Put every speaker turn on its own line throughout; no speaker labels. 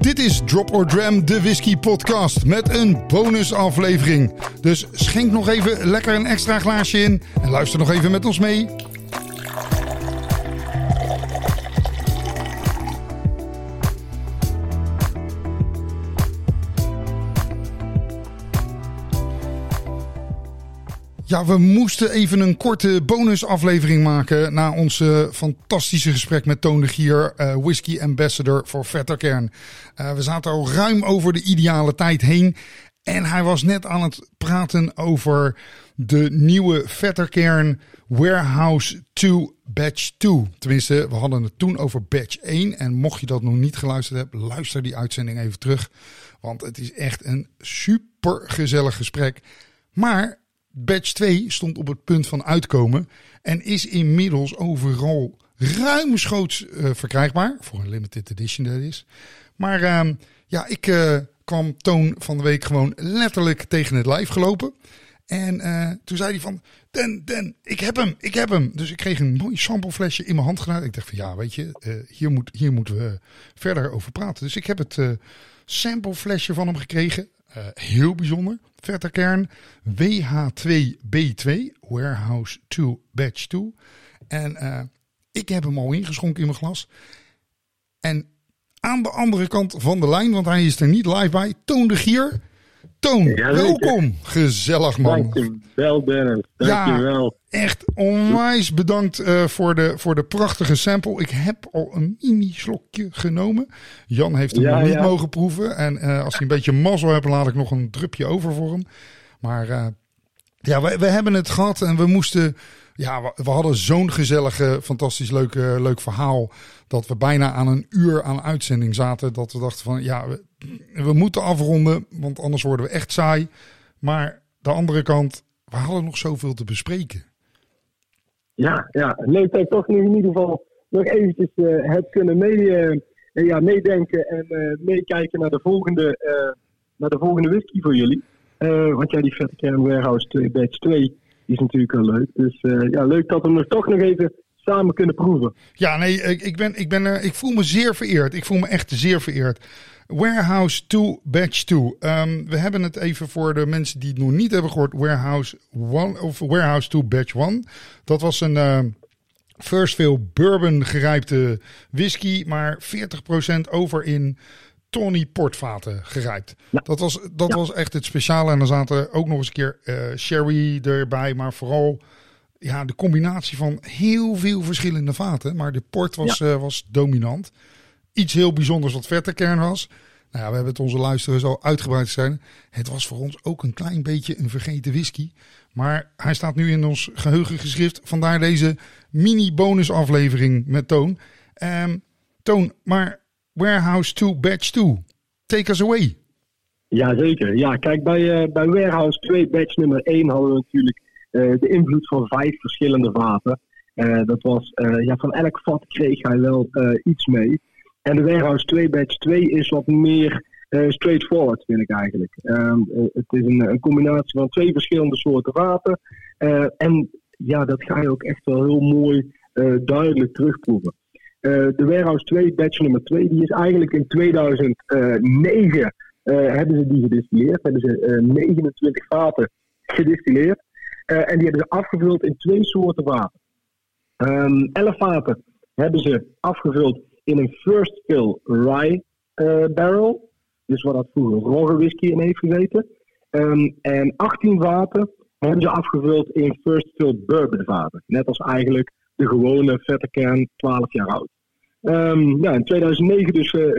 Dit is Drop or Dram, de whisky podcast met een bonusaflevering. Dus schenk nog even lekker een extra glaasje in en luister nog even met ons mee. Ja, we moesten even een korte bonusaflevering maken na ons fantastische gesprek met Toon de Gier, uh, whisky ambassador voor Vetterkern. Uh, we zaten al ruim over de ideale tijd heen en hij was net aan het praten over de nieuwe Vetterkern Warehouse 2 Batch 2. Tenminste, we hadden het toen over Batch 1 en mocht je dat nog niet geluisterd hebben, luister die uitzending even terug. Want het is echt een super gezellig gesprek. Maar Batch 2 stond op het punt van uitkomen en is inmiddels overal ruimschoots uh, verkrijgbaar. Voor een limited edition dat is. Maar uh, ja, ik uh, kwam Toon van de week gewoon letterlijk tegen het lijf gelopen. En uh, toen zei hij van, Den, Den, ik heb hem, ik heb hem. Dus ik kreeg een mooi sampleflesje in mijn hand gedaan. Ik dacht van, ja, weet je, hier, moet, hier moeten we verder over praten. Dus ik heb het sampleflesje van hem gekregen. Heel bijzonder. Vetterkern WH2B2, Warehouse 2 Batch 2. En uh, ik heb hem al ingeschonken in mijn glas. En aan de andere kant van de lijn, want hij is er niet live bij, Toon de Gier. Toon, ja, welkom. Gezellig man.
Dankjewel Dennis, dankjewel.
Ja, echt onwijs bedankt uh, voor, de, voor de prachtige sample. Ik heb al een mini slokje genomen. Jan heeft hem ja, nog niet ja. mogen proeven. En uh, als hij een beetje mazzel heeft, laat ik nog een drupje over voor hem. Maar uh, ja, we, we hebben het gehad en we moesten... Ja, we, hadden zo'n gezellige, fantastisch leuk, leuk verhaal... dat we bijna aan een uur aan uitzending zaten. Dat we dachten van, ja, we, moeten afronden, want anders worden we echt saai. Maar de andere kant, we hadden nog zoveel te bespreken.
Ja, ja, leuk dat ik toch nu in ieder geval nog eventjes uh, heb kunnen uh, ja, meedenken en meekijken naar de volgende, naar de volgende whisky voor jullie. Want ja, die vette kern Warehouse 2 Batch 2 is natuurlijk wel leuk. Dus ja, leuk dat we hem toch nog even samen kunnen proeven.
Ja, nee, ik, ben, ik, ben, ik voel me zeer vereerd. Ik voel me echt zeer vereerd. Warehouse 2 Batch 2. Um, we hebben het even voor de mensen die het nog niet hebben gehoord. Warehouse 1 of Warehouse 2 Batch 1. Dat was een uh, first fill bourbon gerijpte whisky, maar 40% over in Tony portvaten gerijpt. Ja. Dat, was, dat ja. was echt het speciale. En er zaten ook nog eens een keer uh, sherry erbij, maar vooral ja, de combinatie van heel veel verschillende vaten. Maar de port was, ja. uh, was dominant iets heel bijzonders wat Vetterkern was. Nou ja, we hebben het onze luisteraars al uitgebreid zijn. Het was voor ons ook een klein beetje een vergeten whisky. Maar hij staat nu in ons geheugengeschrift. Vandaar deze mini-bonus aflevering met Toon. Um, Toon, maar Warehouse 2 Batch 2. Take us away.
Jazeker. Ja, kijk, bij, uh, bij Warehouse 2 Batch nummer 1 hadden we natuurlijk uh, de invloed van vijf verschillende vaten. Uh, dat was, ja, van elk vat kreeg hij wel iets mee. En de Warehouse 2 Batch 2 is wat meer uh, straightforward, vind ik eigenlijk. Uh, het is een, een, combinatie van twee verschillende soorten water. En ja, dat ga je ook echt wel heel mooi duidelijk terugproeven. De Warehouse 2 Batch nummer 2, die is eigenlijk in 2009 hebben ze die gedistilleerd. Hebben ze 29 vaten gedistilleerd. en die hebben ze afgevuld in twee soorten water. Um, 11 vaten hebben ze afgevuld in een first fill rye barrel. Dus waar dat vroeger rogge whisky in heeft gezeten. Um, en 18 vaten hebben ze afgevuld in first fill bourbon vaten. Net als eigenlijk de gewone vette kern 12 jaar oud. Um, ja, in 2009 dus uh,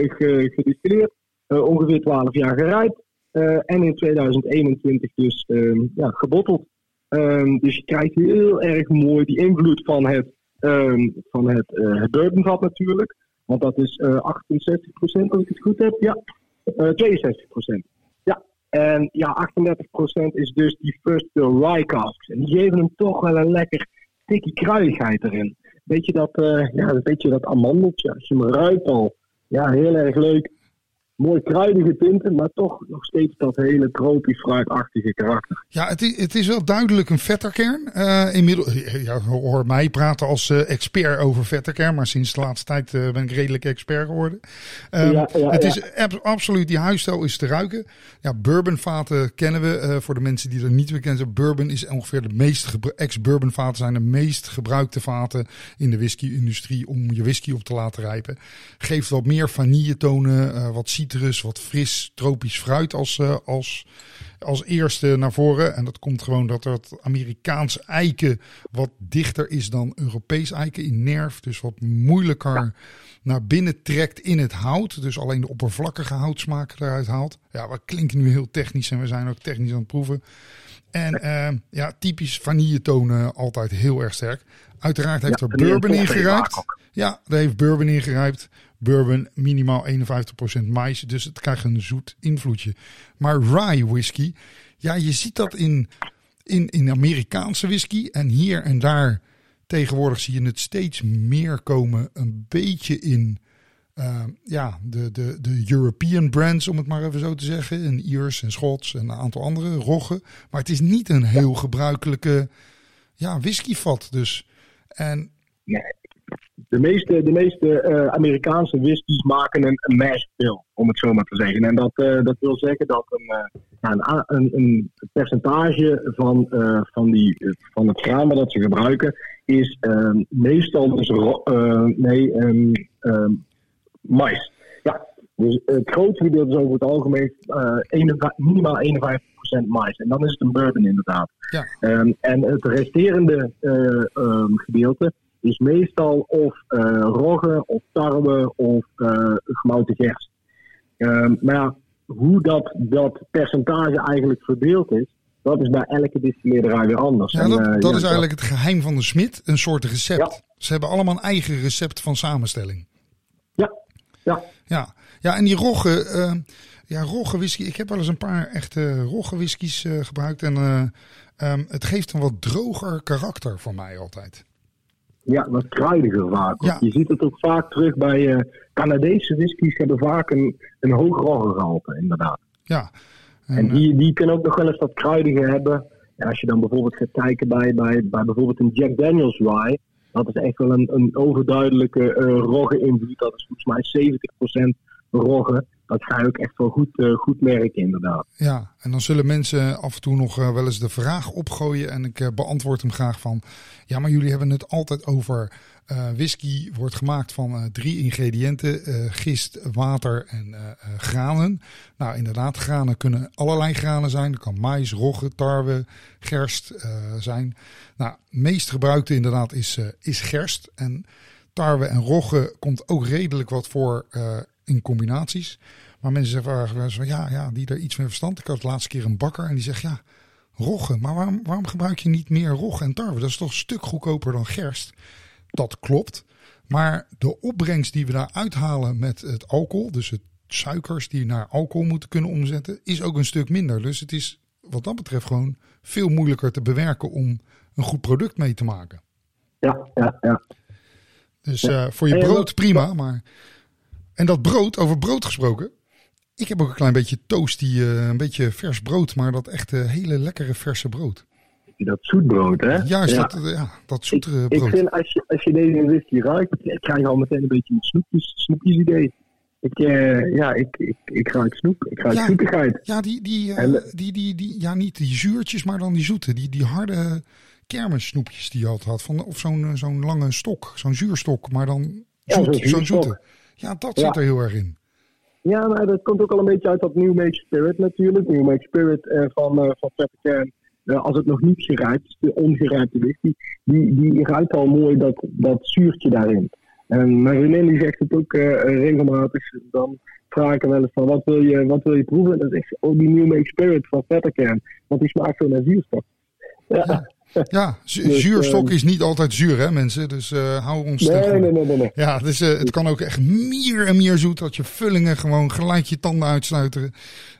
gedistilleerd. Uh, ongeveer 12 jaar gerijpt. Uh, en in 2021 dus um, ja, gebotteld. Um, dus je krijgt heel erg mooi die invloed van het, um, van het, het bourbonvat natuurlijk. Want dat is uh, 68 procent, als ik het goed heb. Ja, uh, 62 procent. Ja, en ja, 38 procent is dus die first fill rye casks. En die geven hem toch wel een lekker tikkie kruidigheid erin. Weet je dat, uh, ja, weet je dat amandeltje, als je hem ruikt al, ja, heel erg leuk. Mooi kruidige tinten, maar toch nog steeds dat hele tropisch fruitachtige karakter.
Ja, het is, het is wel duidelijk een vetterkern. Uh, inmiddels, ja, hoor mij praten als uh, expert over vetterkern, maar sinds de laatste tijd uh, ben ik redelijk expert geworden. Um, ja, ja, het is absoluut, die huisstijl is te ruiken. Ja, bourbonvaten kennen we. voor de mensen die er niet meer kennen, bourbon is ongeveer de meest, ex-bourbonvaten zijn de meest gebruikte vaten in de whisky-industrie om je whisky op te laten rijpen. Geeft wat meer vanilletonen, wat citrus, wat fris tropisch fruit als, uh, als, als eerste naar voren. En dat komt gewoon dat het Amerikaans eiken wat dichter is dan Europees eiken in nerf. Dus wat moeilijker naar binnen trekt in het hout. Dus alleen de oppervlakkige houtsmaak eruit haalt. Ja, we klinken nu heel technisch en we zijn ook technisch aan het proeven. En uh, ja, typisch vanilletonen altijd heel erg sterk. Uiteraard heeft er bourbon ingeruimd. Ja, daar heeft bourbon ingerijpt bourbon minimaal 51% mais. Dus het krijgt een zoet invloedje. Maar rye whisky, ja, je ziet dat in, in, in Amerikaanse whisky. En hier en daar tegenwoordig zie je het steeds meer komen. Een beetje in uh, ja, de, de, de European brands, om het maar even zo te zeggen. En Iers en Schots en een aantal andere roggen. Maar het is niet een heel gebruikelijke ja, whiskyvat. Dus. En
de meeste, de meeste uh, Amerikaanse whiskies maken een, een mash bill, om het zo maar te zeggen. En dat, uh, dat wil zeggen dat een, uh, een, een, percentage van, van, die, van het graan dat ze gebruiken is ehm, meestal dus nee, um, mais. Ja, dus het grootste gedeelte is over het algemeen 51, minimaal 51% mais. En dan is het een bourbon inderdaad. Ja. Um, en het resterende gedeelte is meestal of uh, rogge of tarwe of uh, gemouten gerst. Um, maar ja, hoe dat, dat percentage eigenlijk verdeeld is, dat is bij elke distilleerderij weer anders.
Ja, dat, en, uh, dat ja, is eigenlijk het geheim van de smid, een soort recept. Ja. Ze hebben allemaal een eigen recept van samenstelling.
Ja, ja.
Ja, ja en die rogge, uh, ja, rogge whisky. Ik heb wel eens een paar echte rogge whiskies gebruikt. En um, het geeft een wat droger karakter voor mij altijd.
Ja, wat kruidiger vaak. Ja. Je ziet het ook vaak terug bij uh, Canadese whiskies hebben vaak een, een hoog roggengehalte, inderdaad.
Ja.
En, en die, die kunnen ook nog wel eens dat kruidige hebben. En als je dan bijvoorbeeld gaat kijken bij, bij, bij bijvoorbeeld een Jack Daniels rye, dat is echt wel een, een overduidelijke uh, rogge invloed. Dat is volgens mij 70% rogge dat ga je ook echt wel goed, uh, goed merken, inderdaad.
Ja, en dan zullen mensen af en toe nog uh, wel eens de vraag opgooien. En ik uh, beantwoord hem graag van. Ja, maar jullie hebben het altijd over. whisky wordt gemaakt van drie ingrediënten: gist, water en granen. Nou, inderdaad, granen kunnen allerlei granen zijn. Dat kan mais, rogge, tarwe, gerst zijn. Nou, meest gebruikte inderdaad is, is gerst. En tarwe en rogge komt ook redelijk wat voor in combinaties. Maar mensen zeggen van ja, ja, die er iets meer verstand. Ik had de laatste keer een bakker en die zegt ja, rogge. Maar waarom, waarom gebruik je niet meer rogge en tarwe? Dat is toch een stuk goedkoper dan gerst. Dat klopt. Maar de opbrengst die we daar uithalen met het alcohol, dus het suikers die naar alcohol moeten kunnen omzetten, is ook een stuk minder. Dus het is wat dat betreft gewoon veel moeilijker te bewerken om een goed product mee te maken.
Ja, ja, ja.
Dus uh, voor je brood prima, maar en dat brood, over brood gesproken. Ik heb ook een klein beetje toasty, uh, een beetje vers brood, maar dat echte hele lekkere verse brood.
Dat zoetbrood, hè?
Juist, ja. dat, ja, dat zoetere
ik,
brood.
Ik vind, als je, als je deze whisky ruikt, krijg je al meteen een beetje een snoepjes, snoepjes idee. Ik, uh, ja, ik, ik, ik ruik snoep. Ik ruik ja, zoetigheid.
Ja, die, die, uh, en, die, die, die, ja, niet die zuurtjes, maar dan die zoete. Die, die harde kermissnoepjes die je altijd had. Van, of zo'n zo'n lange stok, zo'n zuurstok, maar dan zoet, ja, zo'n zoete. Ja, dat zit er heel erg in.
Ja, maar dat komt ook al een beetje uit dat New Make Spirit natuurlijk. New Make Spirit uh, van, uh, van Kern. Uh, als het nog niet gerijpt de ongerijpte whisky, die, die ruikt al mooi dat, dat zuurtje daarin. En mijn vriendin die zegt het ook regelmatig. Dan vraag ik wel eens van, wat wil je, wat wil je proeven? En dan zegt ze, oh die New Make Spirit van Kern. Want die smaakt zo naar zuurstof.
Ja. Ja, dus, zuurstok ehm, is niet altijd zuur, hè, mensen? Dus uh, hou ons
nee, nee, nee, nee, nee,
Ja, dus uh, het kan ook echt meer en meer zoet dat je vullingen gewoon gelijk je tanden uitsluiten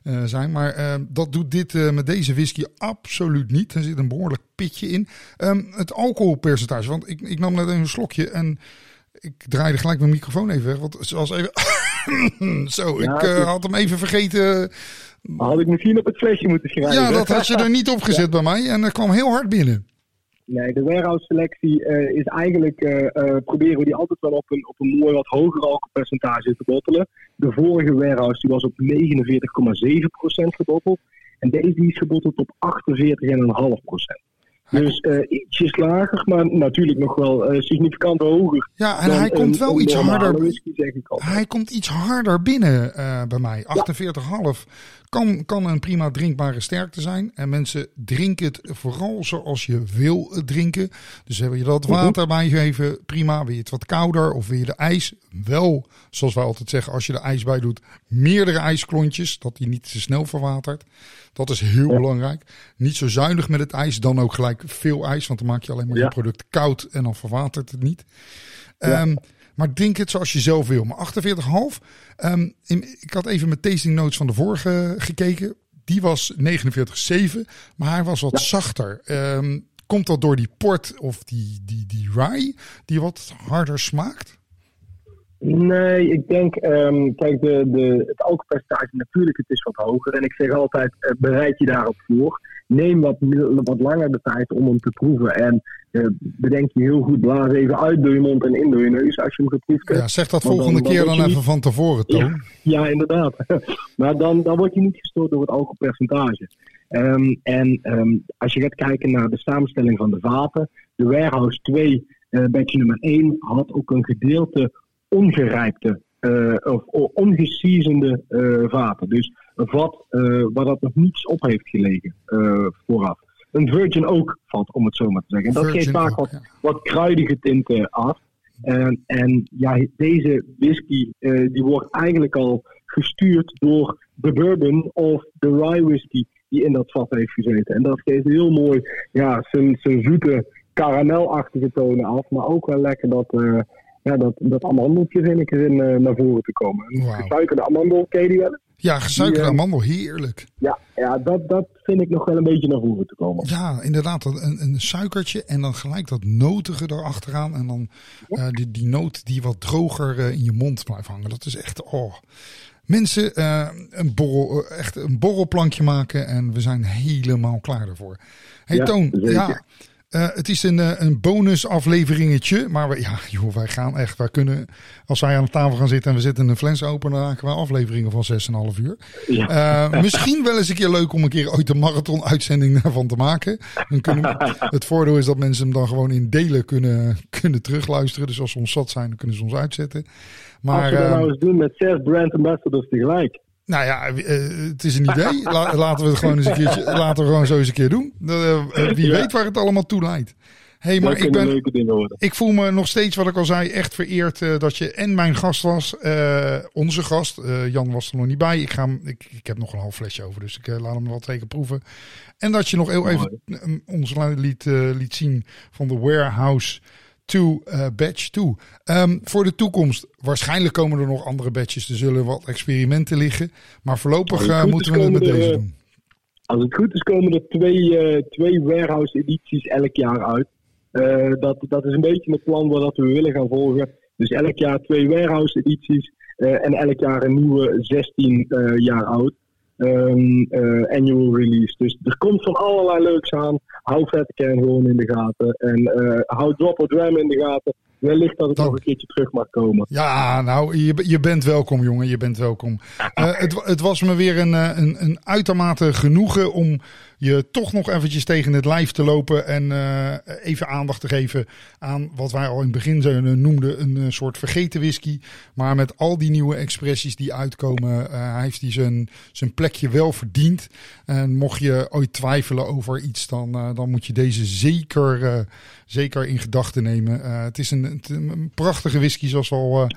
uh, zijn. Maar dat doet dit met deze whisky absoluut niet. Er zit een behoorlijk pitje in. Um, het alcoholpercentage, want ik, ik nam net even een slokje en ik draaide gelijk mijn microfoon even weg. Want zoals even. Zo, ik uh, had hem even vergeten.
Had ik misschien op het flesje moeten schrijven.
Ja, dat had je er niet op gezet bij mij. En dat kwam heel hard binnen.
Nee, de warehouse selectie uh, is eigenlijk, uh, proberen we die altijd wel op een, op een mooi wat hoger alcoholpercentage te bottelen. De vorige warehouse die was op 49,7% gebotteld. En deze die is gebotteld op 48,5%. Dus uh, ietsjes lager, maar natuurlijk nog wel uh, significant hoger.
Ja, en hij komt wel iets harder. Whisky, zeg ik hij komt iets harder binnen uh, bij mij. 48,5 kan, kan een prima drinkbare sterkte zijn. En mensen drinken het vooral zoals je wil drinken. Dus wil je dat water bij geven, prima. Wil je het wat kouder of wil je de ijs? Wel, zoals wij altijd zeggen, als je de ijs bij doet, meerdere ijsklontjes, dat die niet te snel verwatert. Dat is heel belangrijk. Niet zo zuinig met het ijs, dan ook gelijk veel ijs, want dan maak je alleen maar je product koud en dan verwatert het niet. Um, maar drink het zoals je zelf wil. Maar 48,5. Um, ik had even met tasting notes van de vorige gekeken. Die was 49,7. Maar hij was wat zachter. Um, komt dat door die port of die, die, die rye die wat harder smaakt?
Nee, ik denk, um, kijk, de, de, het alcoholpercentage natuurlijk, het is wat hoger. En ik zeg altijd, uh, bereid je daarop voor. Neem wat, wat langer de tijd om hem te proeven. En uh, bedenk je heel goed, blaas even uit door je mond en in door je neus als je hem geproefd hebt.
Ja, zeg dat volgende keer dan, even van tevoren, Toon.
Ja, ja, inderdaad. maar dan, dan word je niet gestoord door het alcoholpercentage. Um, en um, als je gaat kijken naar de samenstelling van de vaten, de Warehouse 2, uh, batch nummer 1, had ook een gedeelte ongerijpte uh, of ongeseasonde uh, vaten. Dus een vat uh, waar dat nog niets op heeft gelegen vooraf. Een virgin ook vat, om het zo maar te zeggen. En dat geeft vaak wat, wat kruidige tinten af. En, en ja, deze whisky die wordt eigenlijk al gestuurd door de bourbon of de rye whisky die in dat vat heeft gezeten. En dat geeft heel mooi ja, zijn, zijn zoete karamelachtige tonen af. Maar ook wel lekker dat, ja, dat, dat amandeltje vind ik erin uh, naar voren te komen. Wow. Gesuikerde amandel, ken je die wel?
Ja, gesuikerde die, amandel, heerlijk.
Ja, ja dat, dat vind ik nog wel een beetje naar voren te komen.
Ja, inderdaad. Een, een suikertje en dan gelijk dat notige erachteraan. En dan uh, die, die noot die wat droger uh, in je mond blijft hangen. Dat is echt, oh... Mensen, een, borrel, echt een borrelplankje maken en we zijn helemaal klaar ervoor. Hey ja, Toon, zeker. ja, uh, het is een, uh, een bonusafleveringetje. Maar we, ja, joh, wij gaan echt. Wij kunnen, als wij aan de tafel gaan zitten en we zetten een fles open, dan maken we afleveringen van 6,5 uur. Ja. Uh, misschien wel eens een keer leuk om een keer ooit een marathon-uitzending daarvan te maken. Dan kunnen we, het voordeel is dat mensen hem dan gewoon in delen kunnen, kunnen terugluisteren. Dus als ze ons zat zijn, dan kunnen ze ons uitzetten. Maar,
als we dat nou eens doen met zes brand ambassadors tegelijk.
Nou ja, uh, het is een idee. La, laten we het gewoon eens een keertje, laten we gewoon zo eens een keer doen. Uh, wie ja. weet waar het allemaal toe leidt. Hey, maar ik, ben, ik voel me nog steeds, wat ik al zei, echt vereerd uh, dat je en mijn gast was. onze gast. Jan was er nog niet bij. Ik, ga, ik, ik heb nog een half flesje over, dus ik laat hem wel twee keer proeven. En dat je nog heel even ons liet, liet zien van de Warehouse to uh, batch 2. Um, ehm, voor de toekomst, waarschijnlijk komen er nog andere batches. Er zullen wat experimenten liggen. Maar voorlopig uh, moeten we het met deze doen.
Als het goed is, komen er twee, uh, twee warehouse edities elk jaar uit. dat, dat is een beetje het plan waar we willen gaan volgen. Dus elk jaar twee warehouse edities. en elk jaar een nieuwe 16 jaar oud um, uh, annual release. Dus er komt van allerlei leuks aan. Hou Vetkern gewoon in de gaten. En uh, hou Drop or Dram in de gaten. Wellicht dat het nog een keertje terug mag komen.
Ja, nou, je, je bent welkom, jongen. Je bent welkom. Uh, het, het was me weer een, een, een uitermate genoegen om je toch nog eventjes tegen het lijf te lopen en uh, even aandacht te geven aan wat wij al in het begin noemden een uh, soort vergeten whisky. Maar met al die nieuwe expressies die uitkomen, uh, heeft hij zijn, zijn plekje wel verdiend. En mocht je ooit twijfelen over iets, dan, dan moet je deze zeker, zeker in gedachten nemen. het is een, een, prachtige whisky zoals we al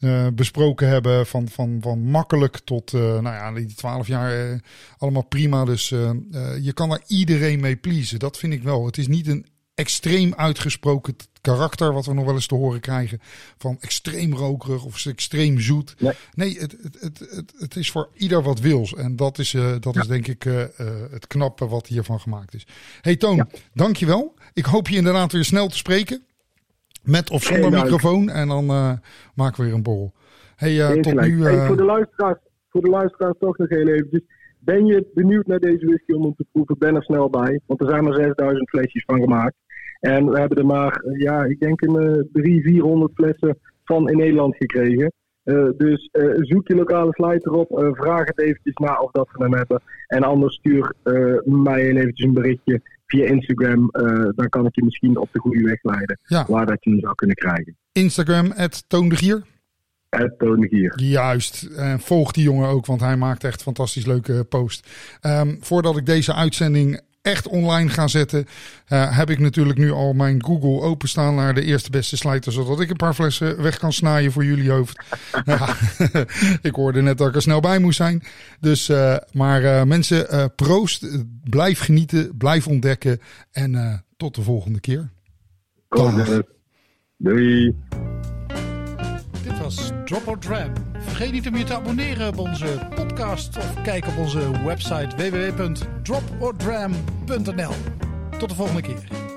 uh, besproken hebben. Van, van, van makkelijk tot, uh, nou ja, die twaalf jaar uh, allemaal prima. Dus je kan er iedereen mee pleasen. Dat vind ik wel. Het is niet een extreem uitgesproken karakter, wat we nog wel eens te horen krijgen. Van extreem rokerig of extreem zoet. Nee, nee het, het, het, het, het is voor ieder wat wils. En dat is, dat ja. is denk ik het knappe wat hiervan gemaakt is. Hey Toon, ja. dankjewel. Ik hoop je inderdaad weer snel te spreken. Met of zonder microfoon. En dan uh, maken we weer een borrel. Hey, tot nu,
hey, voor, de luisteraars, voor de luisteraars toch nog heel eventjes. Ben je benieuwd naar deze whisky om hem te proeven? Ben er snel bij. Want er zijn maar 6000 flesjes van gemaakt. En we hebben er maar, ja, ik denk een 300, 400 flessen van in Nederland gekregen. Uh, dus uh, zoek je lokale slijter op. Uh, vraag het eventjes na of dat we hem hebben. En anders stuur mij eventjes een berichtje via Instagram. dan kan ik je misschien op de goede weg leiden. Ja. Waar dat je hem zou kunnen krijgen.
Instagram, Toon de Gier.
Toon de Gier.
Juist. volg die jongen ook, want hij maakt echt fantastisch leuke post. Um, voordat ik deze uitzending echt online gaan zetten, uh, heb ik natuurlijk nu al mijn Google openstaan naar de eerste beste slijter, zodat ik een paar flessen weg kan snijden voor jullie hoofd. ja, ik hoorde net dat ik er snel bij moest zijn. Dus, uh, maar uh, mensen, proost, blijf genieten, blijf ontdekken en tot de volgende keer.
Dag. Doei.
Drop or Dram. Vergeet niet om je te abonneren op onze podcast of kijk op onze website www.dropordram.nl. Tot de volgende keer.